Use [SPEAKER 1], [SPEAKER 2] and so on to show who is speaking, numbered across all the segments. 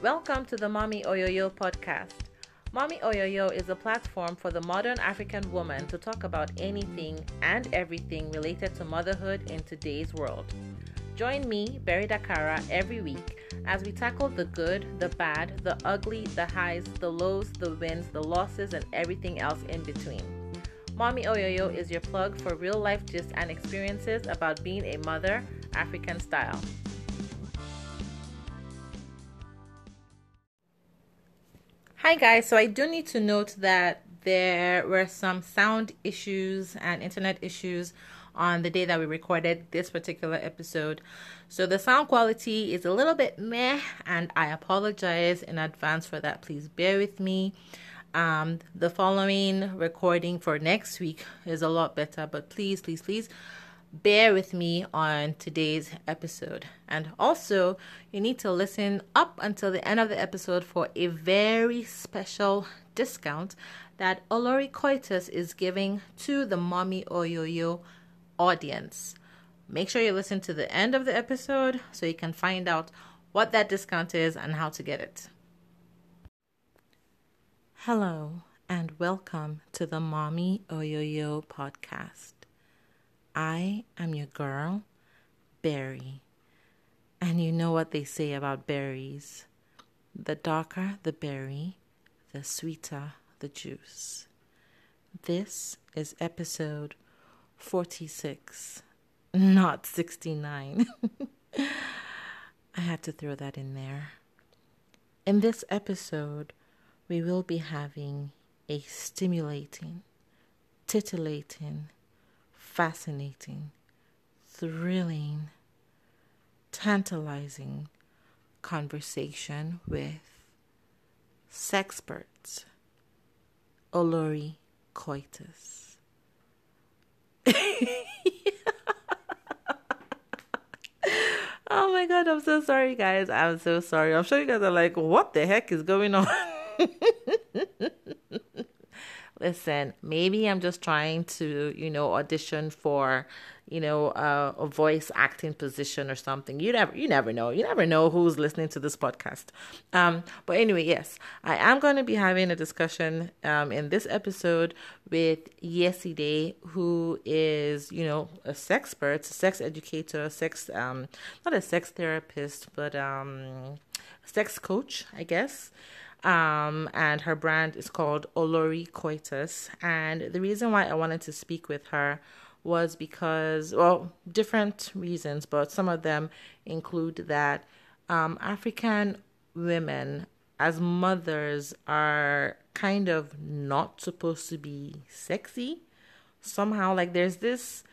[SPEAKER 1] Welcome to the Mommy Oyoyo podcast. Mommy Oyoyo is a platform for the modern African woman to talk about anything and everything related to motherhood in today's world. Join me, Berry Dakara, every week as we tackle the good, the bad, the ugly, the highs, the lows, the wins, the losses, and everything else in between. Mommy Oyoyo is your plug for real life gist and experiences about being a mother, African style. Hi guys, so I do need to note that there were some sound issues and internet issues on the day that we recorded this particular episode. So the sound quality is a little bit meh, and I apologize in advance for that. Please bear with me. Um, the following recording for next week is a lot better, but please, please, please bear with me on today's episode. And also, you need to listen up until the end of the episode for a very special discount that Olori Coitus is giving to the Mommy Oyoyo audience. Make sure you listen to the end of the episode so you can find out what that discount is and how to get it. Hello, and welcome to the Mommy Oyoyo podcast. I am your girl, Berry. And you know what they say about berries the darker the berry, the sweeter the juice. This is episode 46, not 69. I had to throw that in there. In this episode, we will be having a stimulating, titillating, fascinating, thrilling, tantalizing conversation with sexperts Olori Coitus. oh my god, I'm so sorry, guys. I'm so sorry. I'm sure you guys are like, what the heck is going on? Listen, maybe I'm just trying to, you know, audition for you know, uh, a voice acting position or something. You never, you never know. You never know who's listening to this podcast. Um, but anyway, yes, I am going to be having a discussion um, in this episode with Yeside, who is, you know, a sex expert, sex educator, sex, um, not a sex therapist, but um, sex coach, I guess. Um, and her brand is called Olori Coitus. And the reason why I wanted to speak with her was because, well, different reasons, but some of them include that um, African women as mothers are kind of not supposed to be sexy. Somehow, like there's this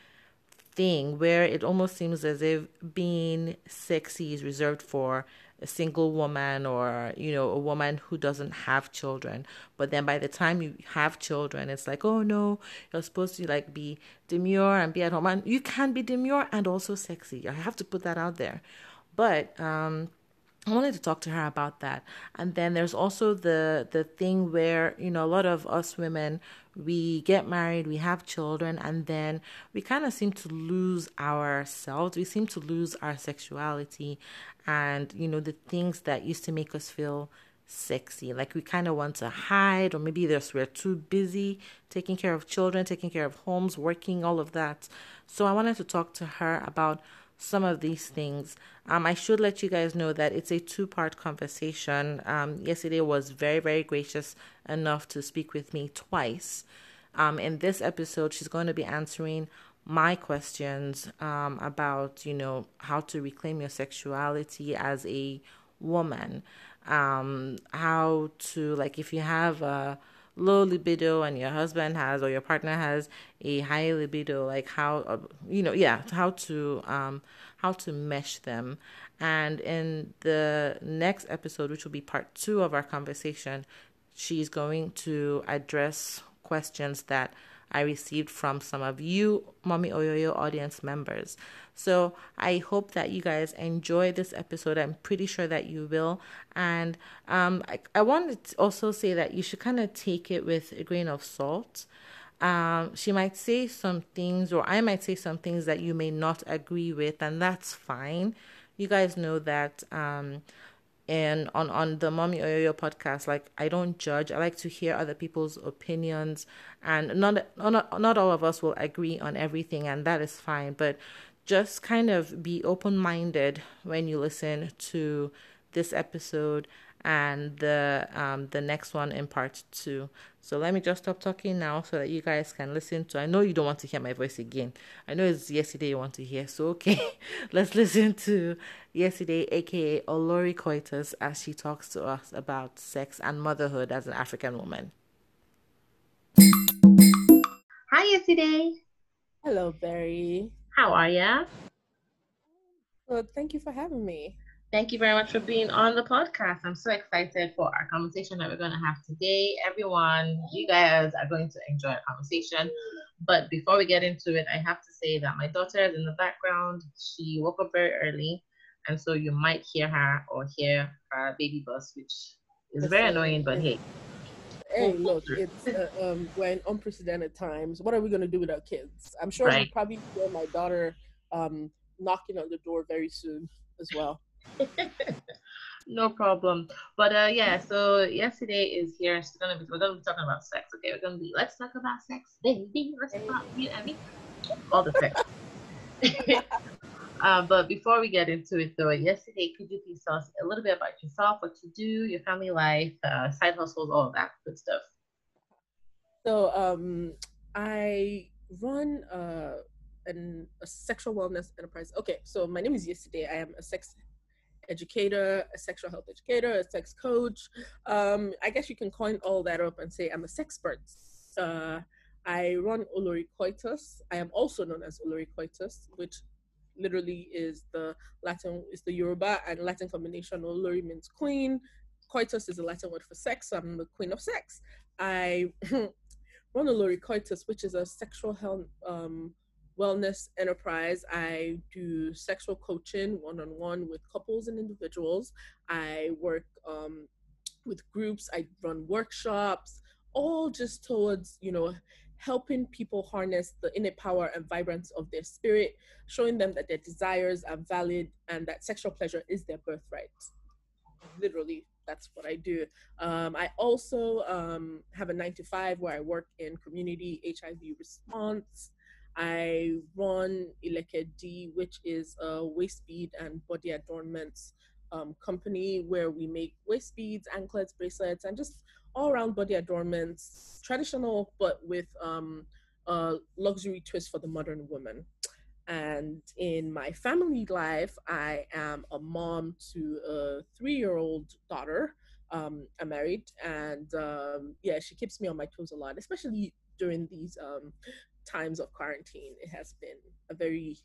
[SPEAKER 1] thing where it almost seems as if being sexy is reserved for a single woman or you know a woman who doesn't have children. But then by the time you have children it's like oh no you're supposed to like be demure and be at home. And you can be demure and also sexy. I have to put that out there. But um I wanted to talk to her about that. And then there's also the the thing where, you know, a lot of us women we get married, we have children, and then we kind of seem to lose ourselves. We seem to lose our sexuality and, you know, the things that used to make us feel sexy. Like we kind of want to hide, or maybe there's, we're too busy taking care of children, taking care of homes, working, all of that. So I wanted to talk to her about some of these things. Um, I should let you guys know that it's a two part conversation. Um, Yeside was very, very gracious enough to speak with me twice. Um, in this episode, she's going to be answering my questions um, about, you know, how to reclaim your sexuality as a woman. Um, how to, like, if you have a low libido and your husband has or your partner has a high libido like how you know yeah how to um how to mesh them. And in the next episode which will be part 2 of our conversation she's going to address questions that I received from some of you, Mommy Oyoyo audience members. So I hope that you guys enjoy this episode. I'm pretty sure that you will. And um, I, I wanted to also say that you should kind of take it with a grain of salt. Um, she might say some things, or I might say some things that you may not agree with, and that's fine. You guys know that um,
[SPEAKER 2] and on on the mommy oyoyo podcast like i don't judge. I like to hear other people's opinions and not not not all of us will agree on everything and that is fine but just kind of be open minded when you listen to this episode and the um the next one in part two. So let me just stop talking now so that you guys can listen to. I know you don't want to hear my voice again. I know it's Yeside you want to hear. So okay, let's listen to Yeside, aka Olori Coitus, as she talks to us about sex and motherhood as an African woman. Hi, Yeside.
[SPEAKER 3] Hello, Berry.
[SPEAKER 2] How are ya?
[SPEAKER 3] Well, thank you for having me.
[SPEAKER 2] Thank you very much for being on the podcast. I'm so excited for our conversation that we're going to have today. Everyone, you guys are going to enjoy our conversation. But before we get into it, I have to say that my daughter is in the background. She woke up very early. And so you might hear her or hear her baby bus, which is very annoying, but hey.
[SPEAKER 3] Hey, look, it's uh, um, we're in unprecedented times. What are we going to do with our kids? I'm sure right. we'll probably hear my daughter um, knocking on the door very soon as well.
[SPEAKER 2] No problem. But uh yeah, so Yeside is here. It's gonna be we're gonna be talking about sex. Okay, we're gonna be let's talk about sex, baby. Let's talk about you and me. All the sex. uh, but before we get into it though, Yeside could you please tell us a little bit about yourself, what you do, your family life, uh, side hustles, all of that good stuff.
[SPEAKER 3] So um I run uh an, a sexual wellness enterprise. Okay, so my name is Yeside. I am a sex educator, a sexual health educator, a sex coach. Um, I guess you can coin all that up and say I'm a sexpert. Uh, I run Olori Coitus. I am also known as Olori Coitus, which literally is the Latin, is the Yoruba and Latin combination. Olori means queen. Coitus is a Latin word for sex. So I'm the queen of sex. I run Olori Coitus, which is a sexual health um, wellness enterprise. I do sexual coaching one on one with couples and individuals. I work um, with groups. I run workshops, all just towards, you know, helping people harness the inner power and vibrance of their spirit, showing them that their desires are valid and that sexual pleasure is their birthright. Literally, that's what I do. Um, I also um, have a nine to five where I work in community HIV response. I run Ileke D, which is a waist bead and body adornments um, company where we make waist beads, anklets, bracelets, and just all around body adornments, traditional but with um, a luxury twist for the modern woman. And in my family life, I am a mom to a three year old daughter. Um, I'm married, and um, yeah, she keeps me on my toes a lot, especially during these um, times of quarantine. It has been a very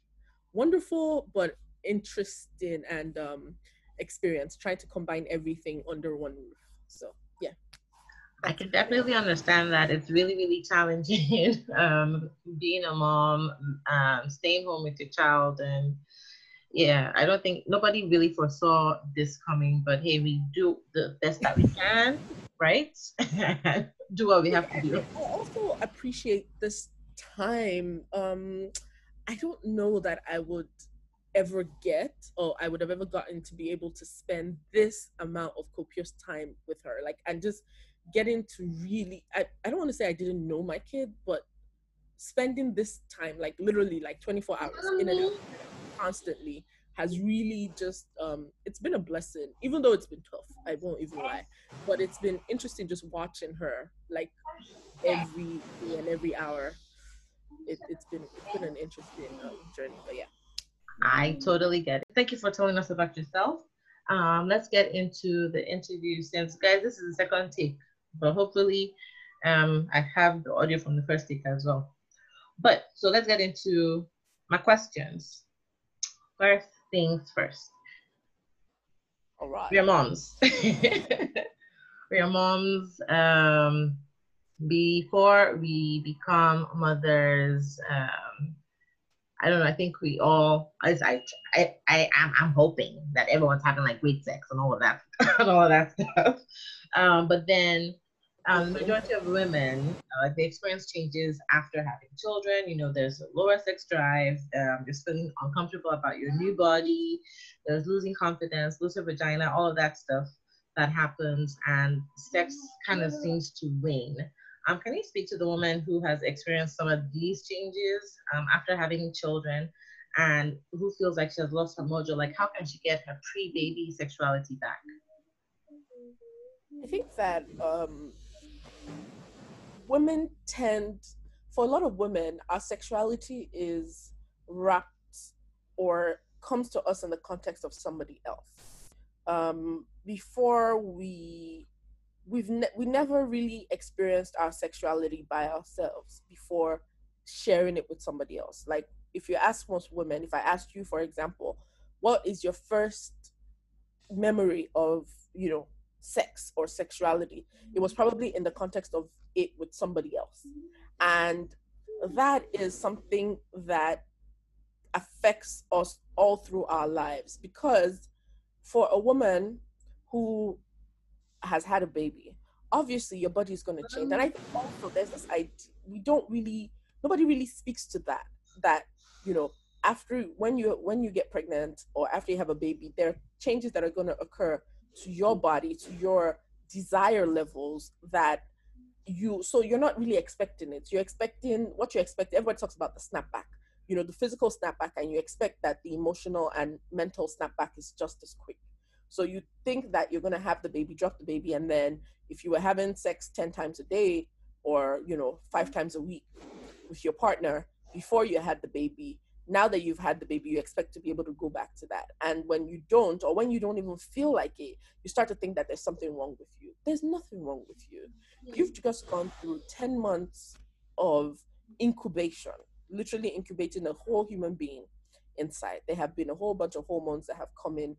[SPEAKER 3] wonderful but interesting and um, experience trying to combine everything under one roof. So yeah.
[SPEAKER 2] I can definitely understand that. It's really, really challenging um, being a mom, um, staying home with your child. And yeah, I don't think nobody really foresaw this coming, but hey, we do the best that we can, right? do what we have to do.
[SPEAKER 3] I also appreciate this time, um, I don't know that I would ever get or I would have ever gotten to be able to spend this amount of copious time with her. Like, and just getting to really, I, I don't want to say I didn't know my kid, but spending this time, like literally like 24 hours in and constantly has really just um it's been a blessing even though it's been tough i won't even lie but it's been interesting just watching her like every day and every hour it, has been it's been an interesting um, journey. But yeah,
[SPEAKER 2] I totally get it. Thank you for telling us about yourself. Um, let's get into the interview since guys, this is the second take, but hopefully um, I have the audio from the first take as well. But so let's get into my questions. First things first.
[SPEAKER 3] All right.
[SPEAKER 2] We're moms. We're moms. Um, before we become mothers um, i don't know i think we all i i i, am i'm hoping that everyone's having like great sex and all of that and all of that stuff um, but then um, the majority of women, uh, they experience changes after having children. You know, there's a lower sex drive, um, just feeling uncomfortable about your new body, there's losing confidence, losing vagina, all of that stuff that happens, and sex kind of seems to wane. Um, can you speak to the woman who has experienced some of these changes um, after having children and who feels like she has lost her mojo? Like, how can she get her pre baby sexuality back?
[SPEAKER 3] I think that um, women tend, for a lot of women, our sexuality is wrapped or comes to us in the context of somebody else. Um, before we we've ne- we never really experienced our sexuality by ourselves before sharing it with somebody else. Like if you ask most women, if I asked you, for example, what is your first memory of you know sex or sexuality? It was probably in the context of it with somebody else. And that is something that affects us all through our lives because for a woman who has had a baby, obviously your body is going to change. And I think also there's this idea, we don't really, nobody really speaks to that, that, you know, after when you when you get pregnant or after you have a baby there are changes that are going to occur to your body to your desire levels that you so you're not really expecting it you're expecting what you expect everybody talks about the snapback you know the physical snapback and you expect that the emotional and mental snapback is just as quick so you think that you're going to have the baby drop the baby and then if you were having sex 10 times a day or you know five times a week with your partner before you had the baby now that you've had the baby, you expect to be able to go back to that. And when you don't, or when you don't even feel like it, you start to think that there's something wrong with you. There's nothing wrong with you. Mm-hmm. You've just gone through 10 months of incubation, literally incubating a whole human being inside. There have been a whole bunch of hormones that have come in,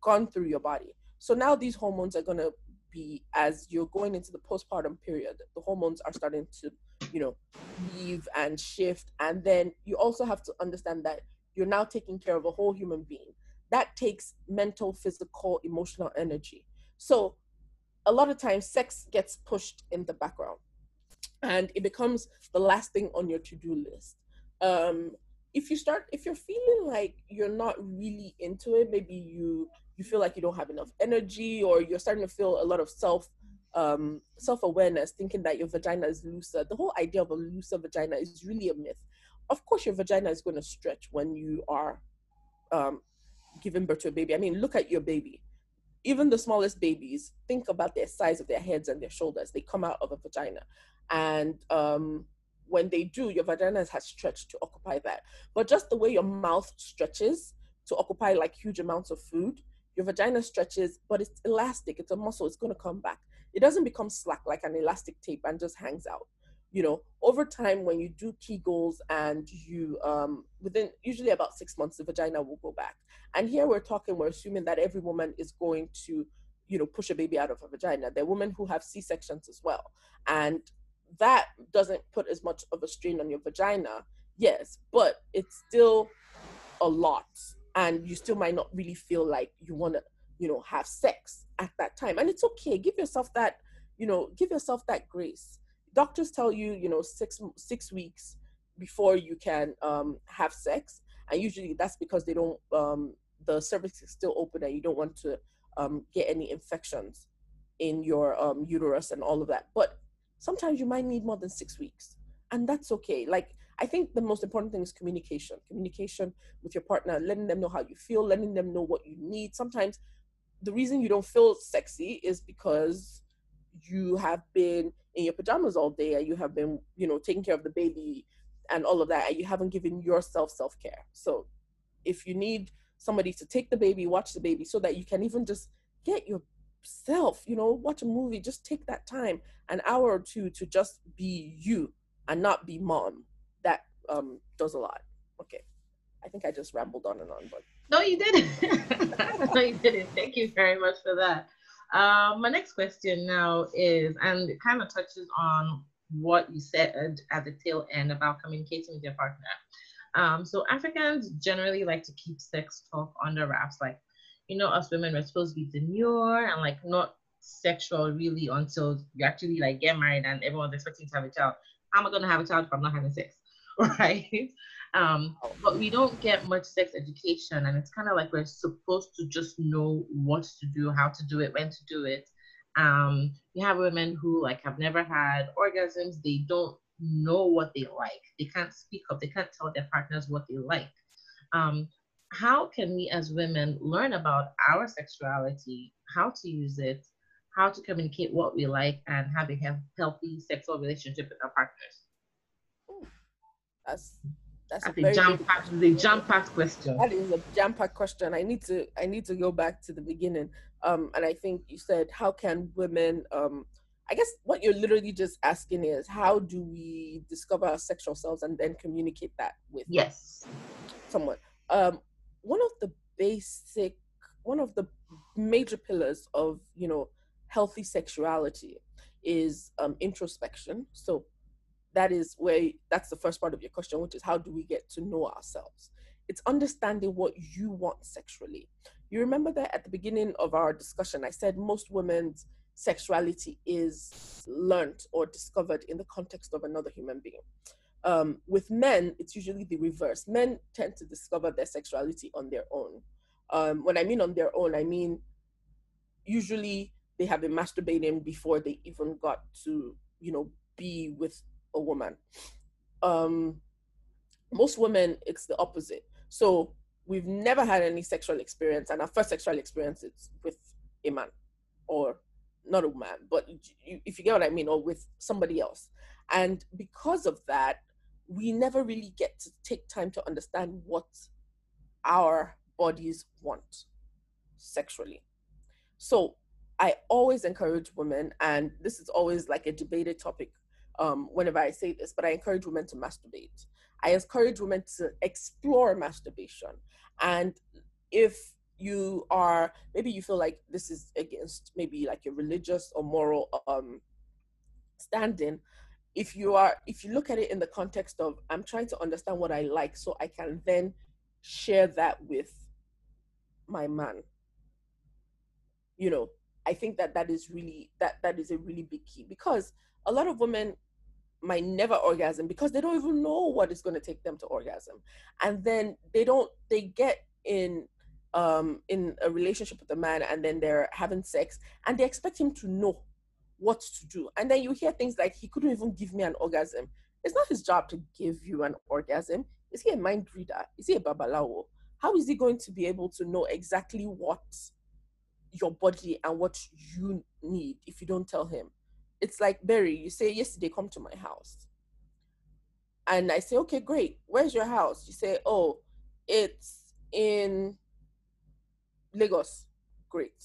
[SPEAKER 3] gone through your body. So now these hormones are going to be, as you're going into the postpartum period, the hormones are starting to you know leave and shift. And then you also have to understand that you're now taking care of a whole human being. That takes mental physical emotional energy. So a lot of times sex gets pushed in the background and it becomes the last thing on your to-do list. Um, if you start if you're feeling like you're not really into it maybe you you feel like you don't have enough energy or you're starting to feel a lot of self um, self awareness, thinking that your vagina is looser. The whole idea of a looser vagina is really a myth. Of course, your vagina is going to stretch when you are um, giving birth to a baby. I mean, look at your baby. Even the smallest babies, think about their size of their heads and their shoulders. They come out of a vagina. And um, when they do, your vagina has stretched to occupy that. But just the way your mouth stretches to occupy like huge amounts of food, your vagina stretches, but it's elastic, it's a muscle, it's going to come back. It doesn't become slack like an elastic tape and just hangs out. You know over time when you do kegels and you um within usually about six months the vagina will go back. And here we're talking we're assuming that every woman is going to you know push a baby out of a vagina. There are women who have c-sections as well. And that doesn't put as much of a strain on your vagina yes but it's still a lot and you still might not really feel like you want to you know have sex at that time. And it's okay. Give yourself that you know give yourself that grace. Doctors tell you you know six six weeks before you can um, have sex. And usually that's because they don't um, the cervix is still open and you don't want to um, get any infections in your um, uterus and all of that. But sometimes you might need more than six weeks. And that's okay. Like i think the most important thing is communication. Communication with your partner letting them know how you feel letting them know what you need. Sometimes the reason you don't feel sexy is because you have been in your pajamas all day and you have been you know taking care of the baby and all of that and you haven't given yourself self-care. So if you need somebody to take the baby watch the baby so that you can even just get yourself you know watch a movie just take that time an hour or two to just be you and not be mom um does a lot okay i think i just rambled on and on but
[SPEAKER 2] no, you didn't. no, you didn't. Thank you very much for that. Um, my next question now is, and it kind of touches on what you said at the tail end about communicating with your partner. Um, so Africans generally like to keep sex talk under wraps. Like, you know, us women, we're supposed to be demure and like not sexual really until you actually like get married and everyone's expecting to have a child. How am I gonna have a child if I'm not having sex? Right. Um, but we don't get much sex education, and it's kind of like we're supposed to just know what to do, how to do it, when to do it. Um, you have women who like have never had orgasms, they don't know what they like, they can't speak up, they can't tell their partners what they like. Um, how can we as women learn about our sexuality, how to use it, how to communicate what we like, and have a healthy sexual relationship with our partners?
[SPEAKER 3] That's that's,
[SPEAKER 2] that's a, a jam packed the jam packed question.
[SPEAKER 3] That is a jam packed question. I need to I need to go back to the beginning. Um, and I think you said how can women um I guess what you're literally just asking is how do we discover our sexual selves and then communicate that with
[SPEAKER 2] yes
[SPEAKER 3] someone. Um, one of the basic, one of the major pillars of you know healthy sexuality is um, introspection. So that is where that's the first part of your question, which is how do we get to know ourselves? It's understanding what you want sexually. You remember that at the beginning of our discussion, I said most women's sexuality is learned or discovered in the context of another human being. Um, with men, it's usually the reverse. Men tend to discover their sexuality on their own. Um, when I mean on their own, I mean usually they have been masturbating before they even got to, you know, be with a woman. Um, most women, it's the opposite. So we've never had any sexual experience, and our first sexual experience is with a man, or not a man, but you, if you get what I mean, or with somebody else. And because of that, we never really get to take time to understand what our bodies want sexually. So I always encourage women, and this is always like a debated topic um, whenever I say this, but I encourage women to masturbate. I encourage women to explore masturbation. And if you are, maybe you feel like this is against maybe like your religious or moral um, standing, if you are if you look at it in the context of i'm trying to understand what i like so i can then share that with my man you know i think that that is really that that is a really big key because a lot of women might never orgasm because they don't even know what is going to take them to orgasm and then they don't they get in um in a relationship with a man and then they're having sex and they expect him to know what to do. And then you hear things like, he couldn't even give me an orgasm. It's not his job to give you an orgasm. Is he a mind reader? Is he a babalawo? How is he going to be able to know exactly what your body and what you need if you don't tell him? It's like, Berry, you say, Yeside, come to my house. And I say, okay, great. Where's your house? You say, oh, it's in Lagos. Great.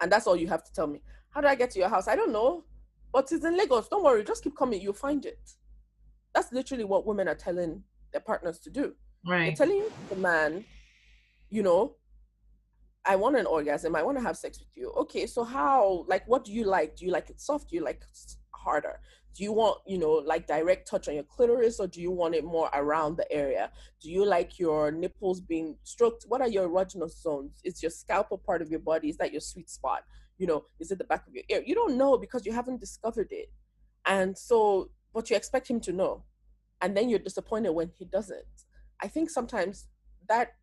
[SPEAKER 3] And that's all you have to tell me. How do I get to your house? I don't know. But it's in Lagos. Don't worry. Just keep coming. You'll find it. That's literally what women are telling their partners to do.
[SPEAKER 2] Right.
[SPEAKER 3] They're telling the man, you know, I want an orgasm. I want to have sex with you. Okay, so how, like, what do you like? Do you like it soft? Do you like it harder? Do you want, you know, like direct touch on your clitoris or do you want it more around the area? Do you like your nipples being stroked? What are your erogenous zones? Is your scalp a part of your body? Is that your sweet spot? you know, is it the back of your ear? You don't know because you haven't discovered it. And so, but you expect him to know. And then you're disappointed when he doesn't. I think sometimes that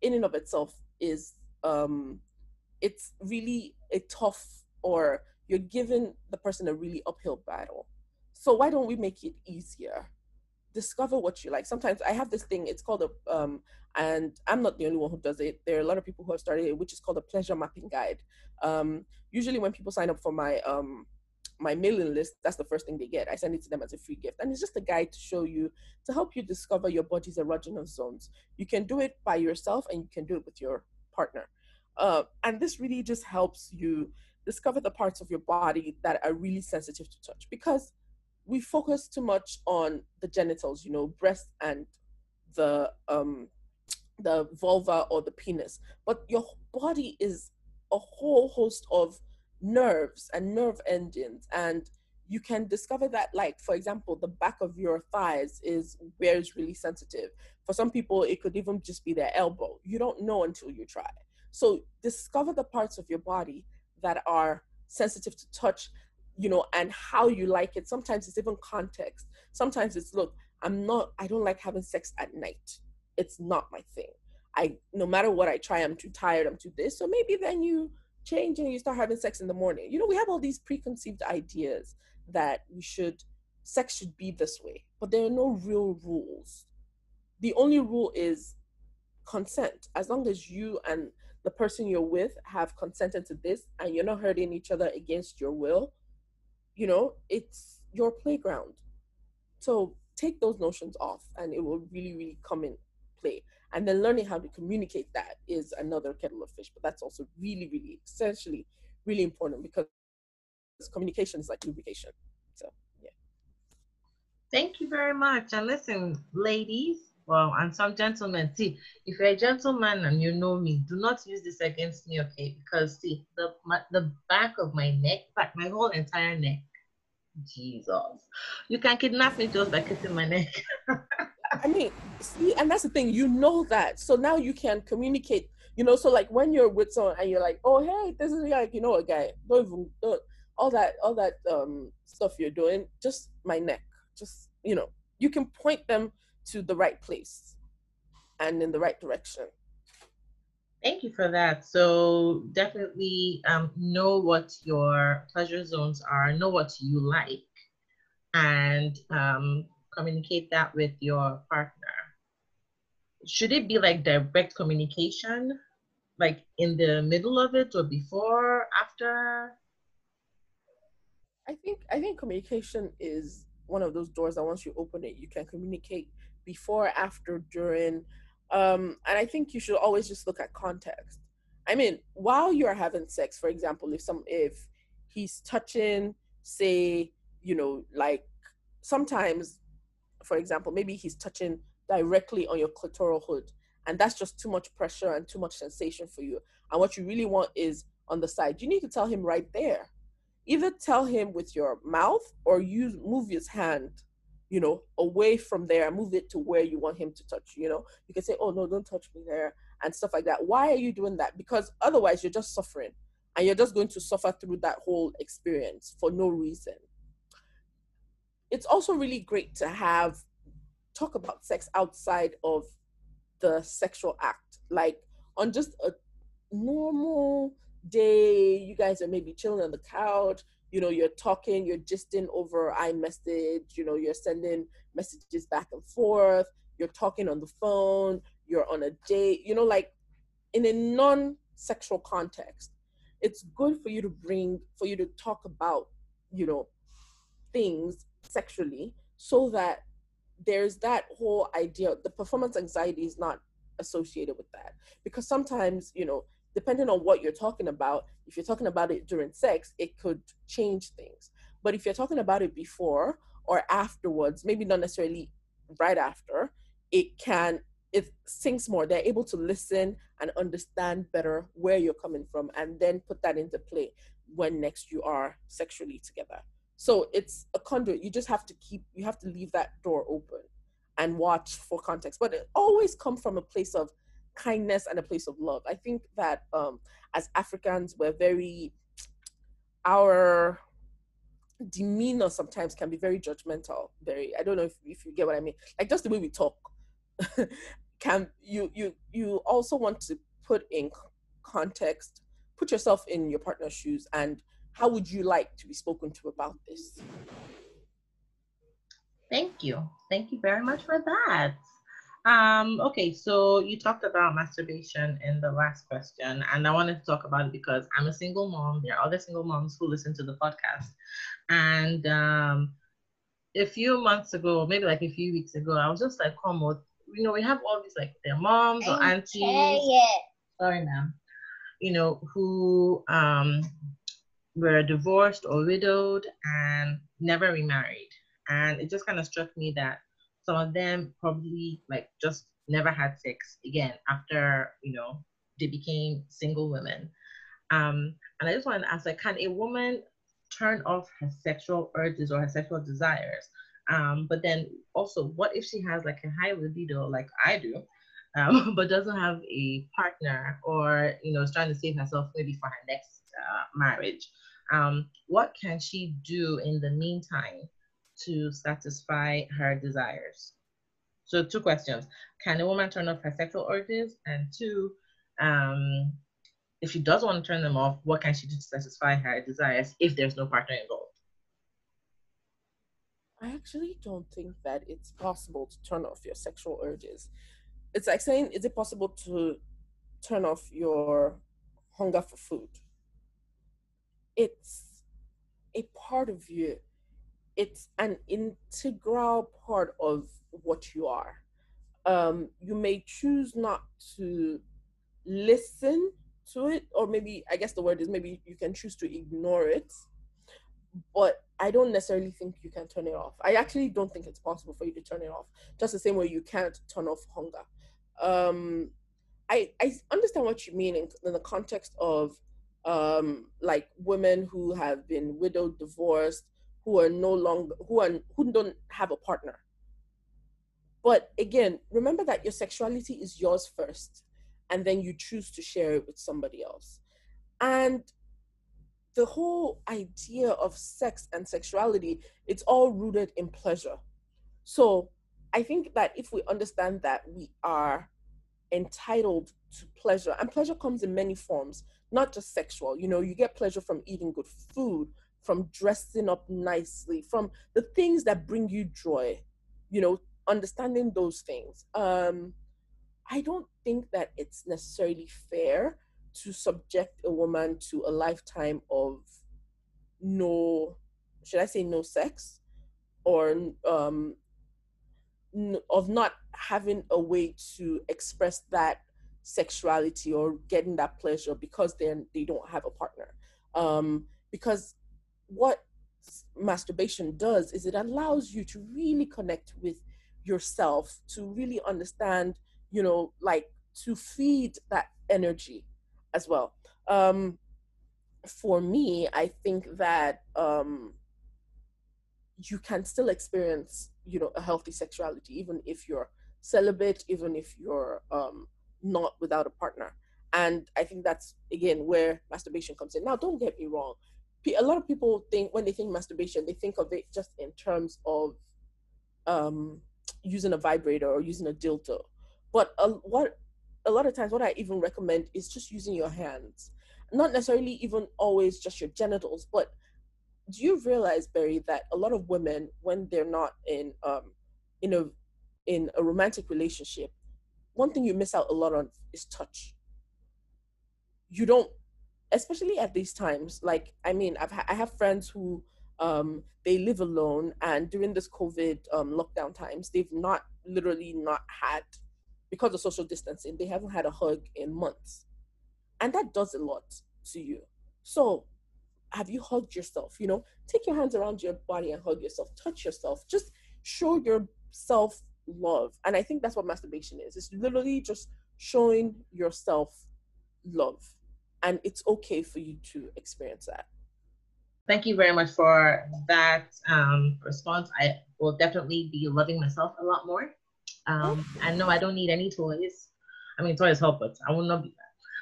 [SPEAKER 3] in and of itself is um it's really a tough or you're giving the person a really uphill battle. So why don't we make it easier? Discover what you like. Sometimes I have this thing, it's called a um and I'm not the only one who does it. There are a lot of people who have started it, which is called a pleasure mapping guide. Um, usually, when people sign up for my um, my mailing list, that's the first thing they get. I send it to them as a free gift, and it's just a guide to show you to help you discover your body's erogenous zones. You can do it by yourself, and you can do it with your partner. Uh, and this really just helps you discover the parts of your body that are really sensitive to touch because we focus too much on the genitals, you know, breast and the um the vulva or the penis, but your body is a whole host of nerves and nerve endings and you can discover that like for example the back of your thighs is where it's really sensitive for some people it could even just be their elbow you don't know until you try so discover the parts of your body that are sensitive to touch, you know, and how you like it. Sometimes it's even context. Sometimes it's look, I'm not, I don't like having sex at night. It's not my thing. I, no matter what I try, I'm too tired, I'm too this. So maybe then you change and you start having sex in the morning. You know, we have all these preconceived ideas that we should, sex should be this way, but there are no real rules. The only rule is consent. As long as you and the person you're with have consented to this and you're not hurting each other against your will, you know, it's your playground. So take those notions off and it will really, really come in play. And then learning how to communicate that is another kettle of fish, but that's also really, really essentially really important because communication is like lubrication. So, yeah.
[SPEAKER 2] Thank you very much. And listen, ladies, well, and some gentlemen, see, if you're a gentleman and you know me, do not use this against me, okay? Because see, the my, the back of my neck, but my whole entire neck, Jesus, you can kidnap me just by kissing my neck.
[SPEAKER 3] I mean, see, and that's the thing, you know that. So now you can communicate, you know. So like when you're with someone and you're like, oh hey, this is like, you know, a guy, don't even don't all that all that um stuff you're doing, just my neck. Just you know, you can point them to the right place and in the right direction.
[SPEAKER 2] Thank you for that. So definitely um, know what your pleasure zones are, know what you like, and um, communicate that with your partner. Should it be like direct communication, like in the middle of it or before, after?
[SPEAKER 3] I think I think communication is one of those doors that once you open it, you can communicate before, after, during. Um, and I think you should always just look at context. I mean, while you're having sex, for example, if some if he's touching, say, you know, like sometimes, for example, maybe he's touching directly on your clitoral hood, and that's just too much pressure and too much sensation for you. And what you really want is on the side. You need to tell him right there. Either tell him with your mouth or use move his hand you know, away from there, move it to where you want him to touch, you know. You can say, oh, no, don't touch me there, and stuff like that. Why are you doing that? Because otherwise, you're just suffering, and you're just going to suffer through that whole experience for no reason. It's also really great to have talk about sex outside of the sexual act, like on just a normal day, you guys are maybe chilling on the couch, you know you're talking you're gisting over imessage you know you're sending messages back and forth you're talking on the phone you're on a date you know like in a non-sexual context it's good for you to bring for you to talk about you know things sexually so that there's that whole idea the performance anxiety is not associated with that. Because sometimes you know depending on what you're talking about, if you're talking about it during sex, it could change things. But if you're talking about it before or afterwards, maybe not necessarily right after, it can it sinks more. They're able to listen and understand better where you're coming from and then put that into play when next you are sexually together. So it's a conduit. You just have to keep you have to leave that door open and watch for context. But it always come from a place of kindness and a place of love. I think that um, as Africans, we're very, our demeanor sometimes can be very judgmental. Very, I don't know if, if you get what I mean. Like just the way we talk. can you you you also want to put in context, put yourself in your partner's shoes, and how would you like to be spoken to about this?
[SPEAKER 2] Thank you. Thank you very much for that. Um, okay, so you talked about masturbation in the last question, and I wanted to talk about it because I'm a single mom. There are other single moms who listen to the podcast. And um, a few months ago, maybe like a few weeks ago, I was just like, come on, you know, we have all these like their moms or aunties. Sorry, ma'am. You know, who um were divorced or widowed and never remarried. And it just kind of struck me that some of them probably like just never had sex again after you know they became single women. Um and i just want to ask like can a woman turn off her sexual urges or her sexual desires? Um but then also what if she has like a high libido like i do um, but doesn't have a partner or you know is trying to save herself maybe for her next uh, marriage? Um, what can she do in the meantime to satisfy her desires? So two questions. Can a woman turn off her sexual urges? And two, um, if she does want to turn them off, what can she do to satisfy her desires if there's no partner involved?
[SPEAKER 3] I actually don't think that it's possible to turn off your sexual urges. It's like saying, is it possible to turn off your hunger for food? It's a part of you, it's an integral part of what you are. Um, you may choose not to listen to it, or maybe I guess the word is maybe you can choose to ignore it, but I don't necessarily think you can turn it off. I actually don't think it's possible for you to turn it off, just the same way you can't turn off hunger. Um, I I understand what you mean in, in the context of um, like women who have been widowed, divorced, who are no longer who are who don't have a partner. But again, remember that your sexuality is yours first, and then you choose to share it with somebody else. And the whole idea of sex and sexuality, it's all rooted in pleasure. So I think that if we understand that we are entitled to pleasure, and pleasure comes in many forms, not just sexual. You know, you get pleasure from eating good food, from dressing up nicely, from the things that bring you joy, you know, understanding those things. Um, I don't think that it's necessarily fair to subject a woman to a lifetime of no, should I say no sex, or um, of not having a way to express that sexuality or getting that pleasure because then they don't have a partner. Um, because what masturbation does is it allows you to really connect with yourself, to really understand, you know, like to feed that energy as well. Um, for me, I think that um, you can still experience, you know, a healthy sexuality, even if you're celibate, even if you're um, not without a partner. And I think that's again where masturbation comes in. Now, don't get me wrong. A lot of people think when they think masturbation, they think of it just in terms of um, using a vibrator or using a dildo. But a, what a lot of times, what I even recommend is just using your hands, not necessarily even always just your genitals. But do you realize, Berry, that a lot of women, when they're not in um, in a in a romantic relationship, one thing you miss out a lot on is touch. You don't, especially at these times. Like, I mean, I've ha- I have friends who um, they live alone, and during this COVID um, lockdown times, they've not literally not had because of social distancing. They haven't had a hug in months, and that does a lot to you. So, have you hugged yourself? You know, take your hands around your body and hug yourself. Touch yourself. Just show yourself love. And I think that's what masturbation is. It's literally just showing yourself love. And it's okay for you to experience that.
[SPEAKER 2] Thank you very much for that um, response. I will definitely be loving myself a lot more. Um, and no, I don't need any toys. I mean, toys help, but I will not be.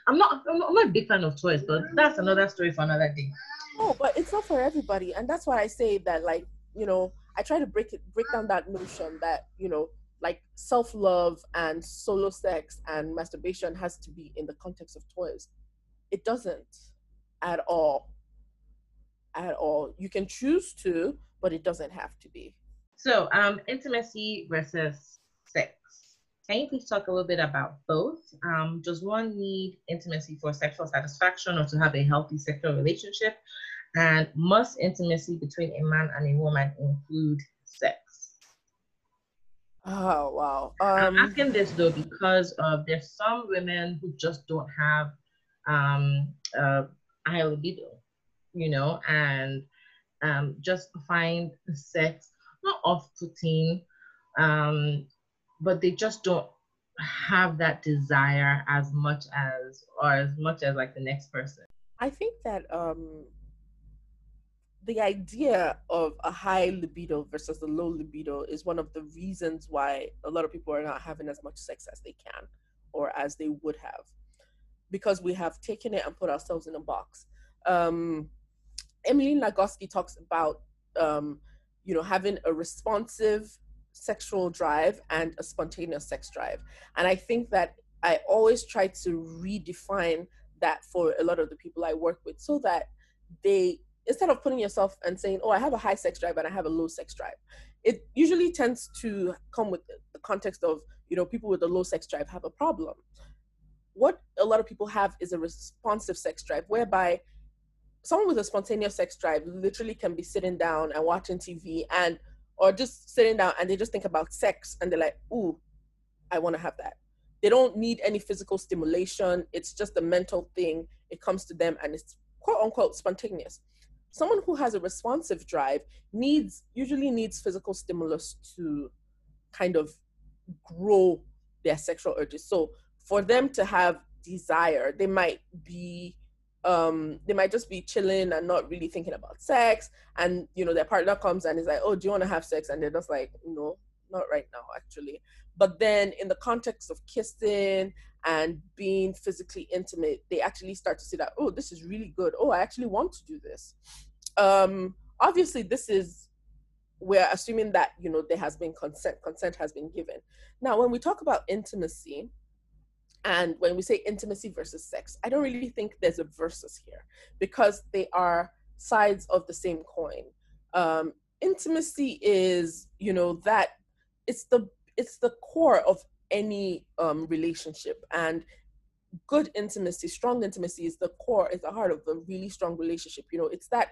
[SPEAKER 2] I'm not. I'm not, I'm not a big fan of toys, but that's another story for another day.
[SPEAKER 3] Oh, but it's not for everybody, and that's why I say that, like, you know, I try to break it, break down that notion that you know like self love and solo sex and masturbation has to be in the context of toys. It doesn't at all. At all. You can choose to, but it doesn't have to be.
[SPEAKER 2] So, um, intimacy versus sex. Can you please talk a little bit about both? Um, does one need intimacy for sexual satisfaction or to have a healthy sexual relationship? And must intimacy between a man and a woman include sex?
[SPEAKER 3] Oh wow!
[SPEAKER 2] Um, I'm asking this though because uh, there's some women who just don't have um, uh, high libido, you know, and um, just find sex not off-putting, um, but they just don't have that desire as much as or as much as like the next person.
[SPEAKER 3] I think that um, the idea of a high libido versus a low libido is one of the reasons why a lot of people are not having as much sex as they can or as they would have because we have taken it and put ourselves in a box um, Emily Nagoski talks about, um, you know, having a responsive sexual drive and a spontaneous sex drive. And I think that I always try to redefine that for a lot of the people I work with so that they, instead of putting yourself and saying, oh, I have a high sex drive and I have a low sex drive, it usually tends to come with the context of, you know, people with a low sex drive have a problem. What a lot of people have is a responsive sex drive, whereby someone with a spontaneous sex drive literally can be sitting down and watching TV and or just sitting down and they just think about sex and they're like, ooh, I want to have that. They don't need any physical stimulation. It's just a mental thing. It comes to them and it's quote unquote spontaneous. Someone who has a responsive drive needs usually needs physical stimulus to kind of grow their sexual urges. So for them to have desire, they might be um they might just be chilling and not really thinking about sex and you know their partner comes and is like oh do you want to have sex? And they're just like no not right now actually. But then in the context of kissing and being physically intimate they actually start to see that oh this is really good. Oh i actually want to do this. Um obviously this is we're assuming that you know there has been consent consent has been given. Now when we talk about intimacy and when we say intimacy versus sex, I don't really think there's a versus here because they are sides of the same coin. Um, intimacy is, you know, that it's the it's the core of any um, relationship, and good intimacy, strong intimacy is the core, is the heart of a really strong relationship. You know, it's that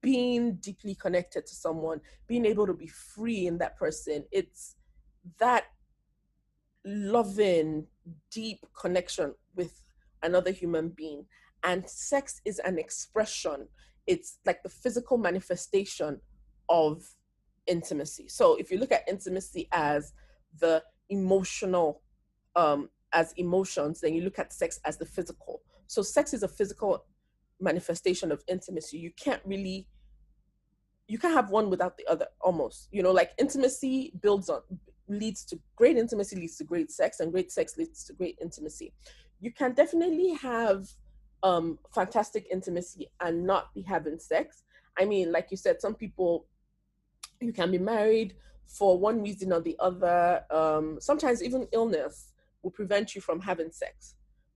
[SPEAKER 3] being deeply connected to someone, being able to be free in that person. It's that loving, deep connection with another human being. And sex is an expression, it's like the physical manifestation of intimacy. So if you look at intimacy as the emotional, um, as emotions, then you look at sex as the physical. So sex is a physical manifestation of intimacy. You can't really you can't have one without the other almost you know like intimacy builds on leads to great intimacy leads to great sex and great sex leads to great intimacy. You can definitely have um fantastic intimacy and not be having sex. I mean like you said some people you can be married for one reason or the other. Um sometimes even illness will prevent you from having sex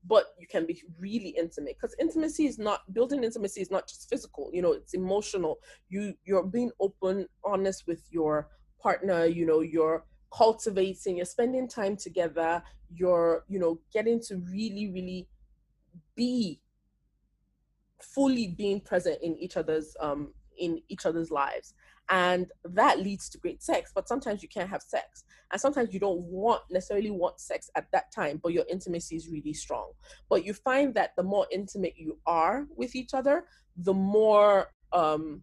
[SPEAKER 3] but you can be really intimate. Because intimacy is not building intimacy is not just physical you know it's emotional. You you're being open honest with your partner you know you're cultivating, you're spending time together, you're, you know, getting to really, really be fully being present in each other's um in each other's lives. And that leads to great sex but sometimes you can't have sex. And sometimes you don't want necessarily want sex at that time but your intimacy is really strong. But you find that the more intimate you are with each other the more um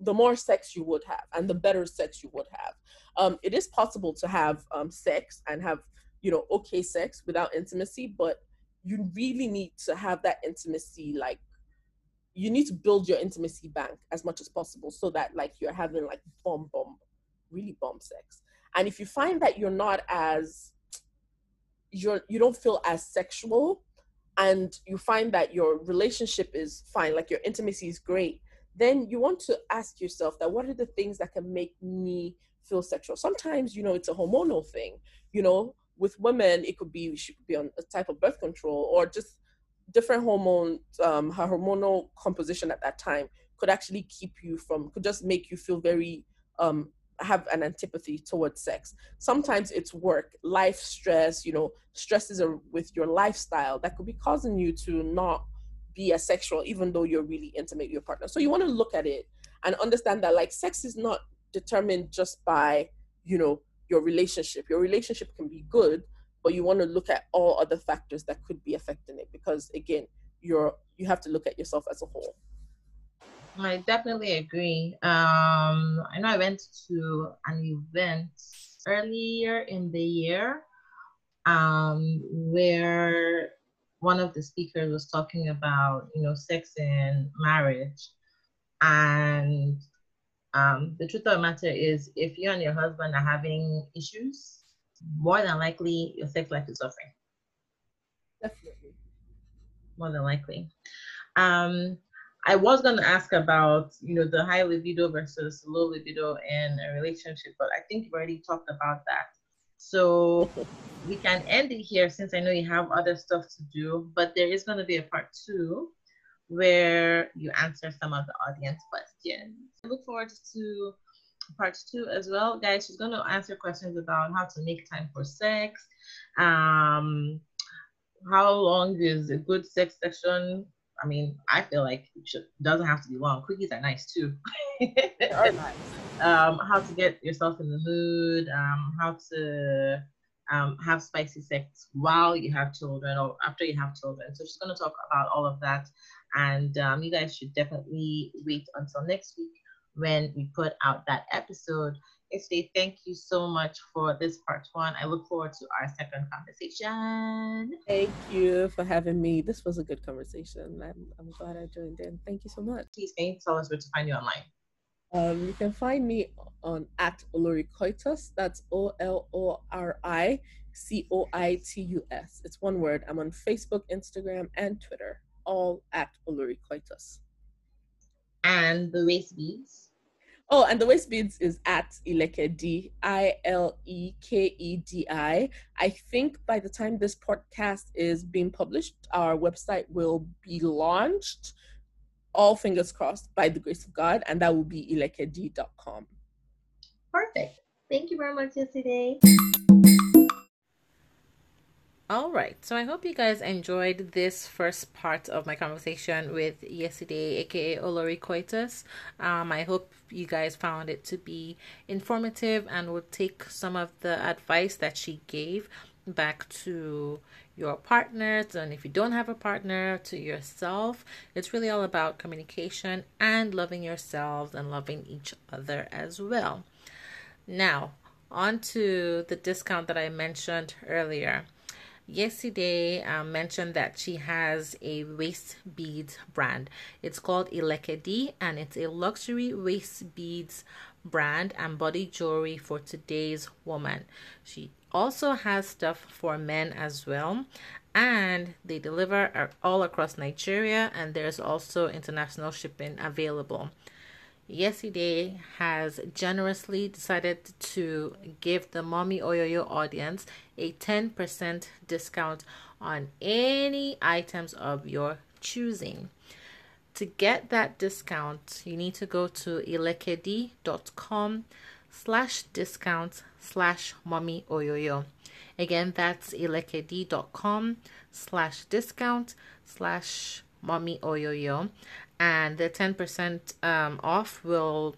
[SPEAKER 3] the more sex you would have and the better sex you would have. Um, it is possible to have um, sex and have you know okay sex without intimacy but you really need to have that intimacy like you need to build your intimacy bank as much as possible so that like you're having like bomb bomb really bomb sex. And if you find that you're not as you're you don't feel as sexual and you find that your relationship is fine like your intimacy is great then you want to ask yourself that what are the things that can make me feel sexual. Sometimes, you know, it's a hormonal thing. You know, with women, it could be she could be on a type of birth control or just different hormones. Um, her hormonal composition at that time could actually keep you from could just make you feel very um have an antipathy towards sex. Sometimes it's work, life stress, you know, stresses are with your lifestyle that could be causing you to not be as sexual, even though you're really intimate with your partner. So you want to look at it and understand that like sex is not determined just by you know your relationship. Your relationship can be good but you want to look at all other factors that could be affecting it because again you're you have to look at yourself as a whole.
[SPEAKER 2] I definitely agree. Um i know i went to an event earlier in the year um where one of the speakers was talking about you know sex and marriage and um, the truth of the matter is, if you and your husband are having issues, more than likely your sex life is suffering.
[SPEAKER 3] Definitely.
[SPEAKER 2] More than likely. Um, I was gonna ask about, you know, the high libido versus low libido in a relationship, but I think you've already talked about that. So we can end it here since I know you have other stuff to do, but there is gonna be a part two where you answer some of the audience questions. I look forward to part two as well. Guys, she's gonna answer questions about how to make time for sex, um, how long is a good sex session I mean, I feel like it should, doesn't have to be long. Quickies are nice too.
[SPEAKER 3] are nice.
[SPEAKER 2] Um, how to get yourself in the mood, um, how to um, have spicy sex while you have children or after you have children. So she's going to talk about all of that. And um, you guys should definitely wait until next week when we put out that episode. Stay, thank you so much for this part one. I look forward to our second conversation.
[SPEAKER 3] Thank you for having me. This was a good conversation. I'm, I'm glad I joined in. Thank you so much.
[SPEAKER 2] Please, can you tell us where to find you online?
[SPEAKER 3] Um, you can find me on at Olori Coitus. That's O L O R I C O I T U S. It's one word. I'm on Facebook, Instagram, and Twitter, all at Olori Coitus.
[SPEAKER 2] And the waist beads.
[SPEAKER 3] Oh, and the waist beads is at Ilekedi, I L E K E D I. I think by the time this podcast is being published, our website will be launched. All fingers crossed by the grace of God, and that will be ilekedi.com.
[SPEAKER 2] Perfect. Thank you very much, Yeside.
[SPEAKER 1] All right, so I hope you guys enjoyed this first part of my conversation with Yeside, aka Olori Coitus. Um, I hope you guys found it to be informative and would take some of the advice that she gave back to your partners. And if you don't have a partner, to yourself. It's really all about communication and loving yourselves and loving each other as well. Now, on to the discount that I mentioned earlier Yeside um, mentioned that she has a waist beads brand. It's called Ilekedi and it's a luxury waist beads brand and body jewelry for today's woman. She also has stuff for men as well and they deliver all across Nigeria and there's also international shipping available. Yeside has generously decided to give the Mommy Oyoyo audience a 10% discount on any items of your choosing. To get that discount, you need to go to ilekedi.com slash discount slash mommy oyoyo. Again, that's ilekedi.com slash discount slash mommy oyoyo and the 10% um, off will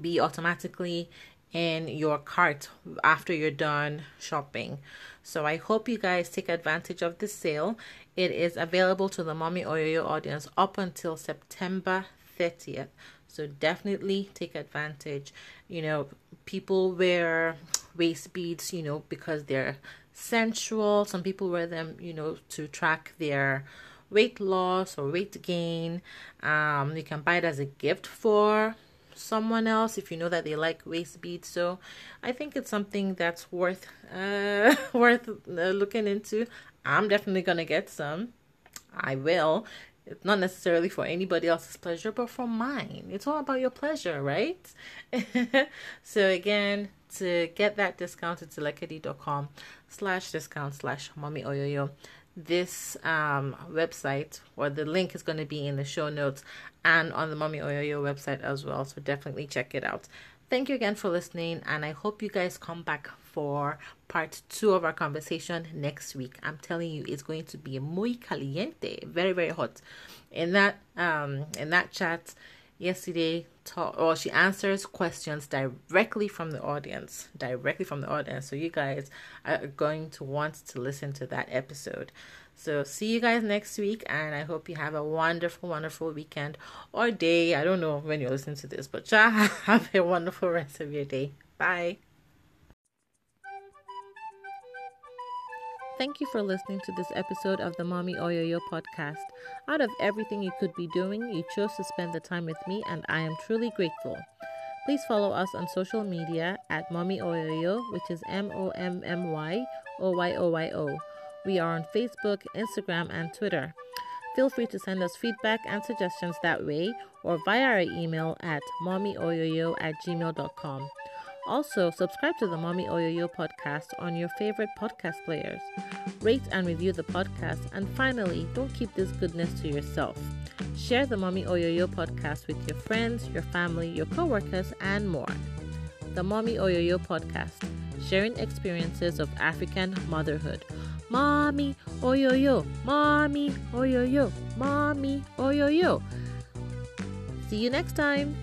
[SPEAKER 1] be automatically in your cart after you're done shopping. So I hope you guys take advantage of this sale. It is available to the Mommy Oyoyo audience up until September 30th. So definitely take advantage. You know, people wear waist beads, you know, because they're sensual. Some people wear them, you know, to track their weight loss or weight gain. Um, you can buy it as a gift for someone else if you know that they like waist beads. So I think it's something that's worth uh, worth uh, looking into. I'm definitely gonna get some. I will. It's not necessarily for anybody else's pleasure, but for mine. It's all about your pleasure, right? so again, to get that discount, it's ilekedi.com slash discount slash mommy oyoyo this um, website or the link is going to be in the show notes and on the Mommy Oyoyo website as well. So definitely check it out. Thank you again for listening, and I hope you guys come back for part two of our conversation next week. I'm telling you, it's going to be muy caliente, very very hot. In that um in that chat Yeside, talk or she answers questions directly from the audience, directly from the audience. So you guys are going to want to listen to that episode. So see you guys next week and I hope you have a wonderful, wonderful weekend or day. I don't know when you're listening to this, but have a wonderful rest of your day. Bye. Thank you for listening to this episode of the Mommy Oyoyo podcast. Out of everything you could be doing, you chose to spend the time with me, and I am truly grateful. Please follow us on social media at Mommy Oyoyo, which is M O M M Y O Y O Y O. We are on Facebook, Instagram, and Twitter. Feel free to send us feedback and suggestions that way or via our email at mommyoyoyo at gmail.com. Also, subscribe to the Mommy Oyoyo podcast on your favorite podcast players. Rate and review the podcast. And finally, don't keep this goodness to yourself. Share the Mommy Oyoyo podcast with your friends, your family, your coworkers, and more. The Mommy Oyoyo podcast, sharing experiences of African motherhood. Mommy Oyoyo, Mommy Oyoyo, Mommy Oyoyo. See you next time.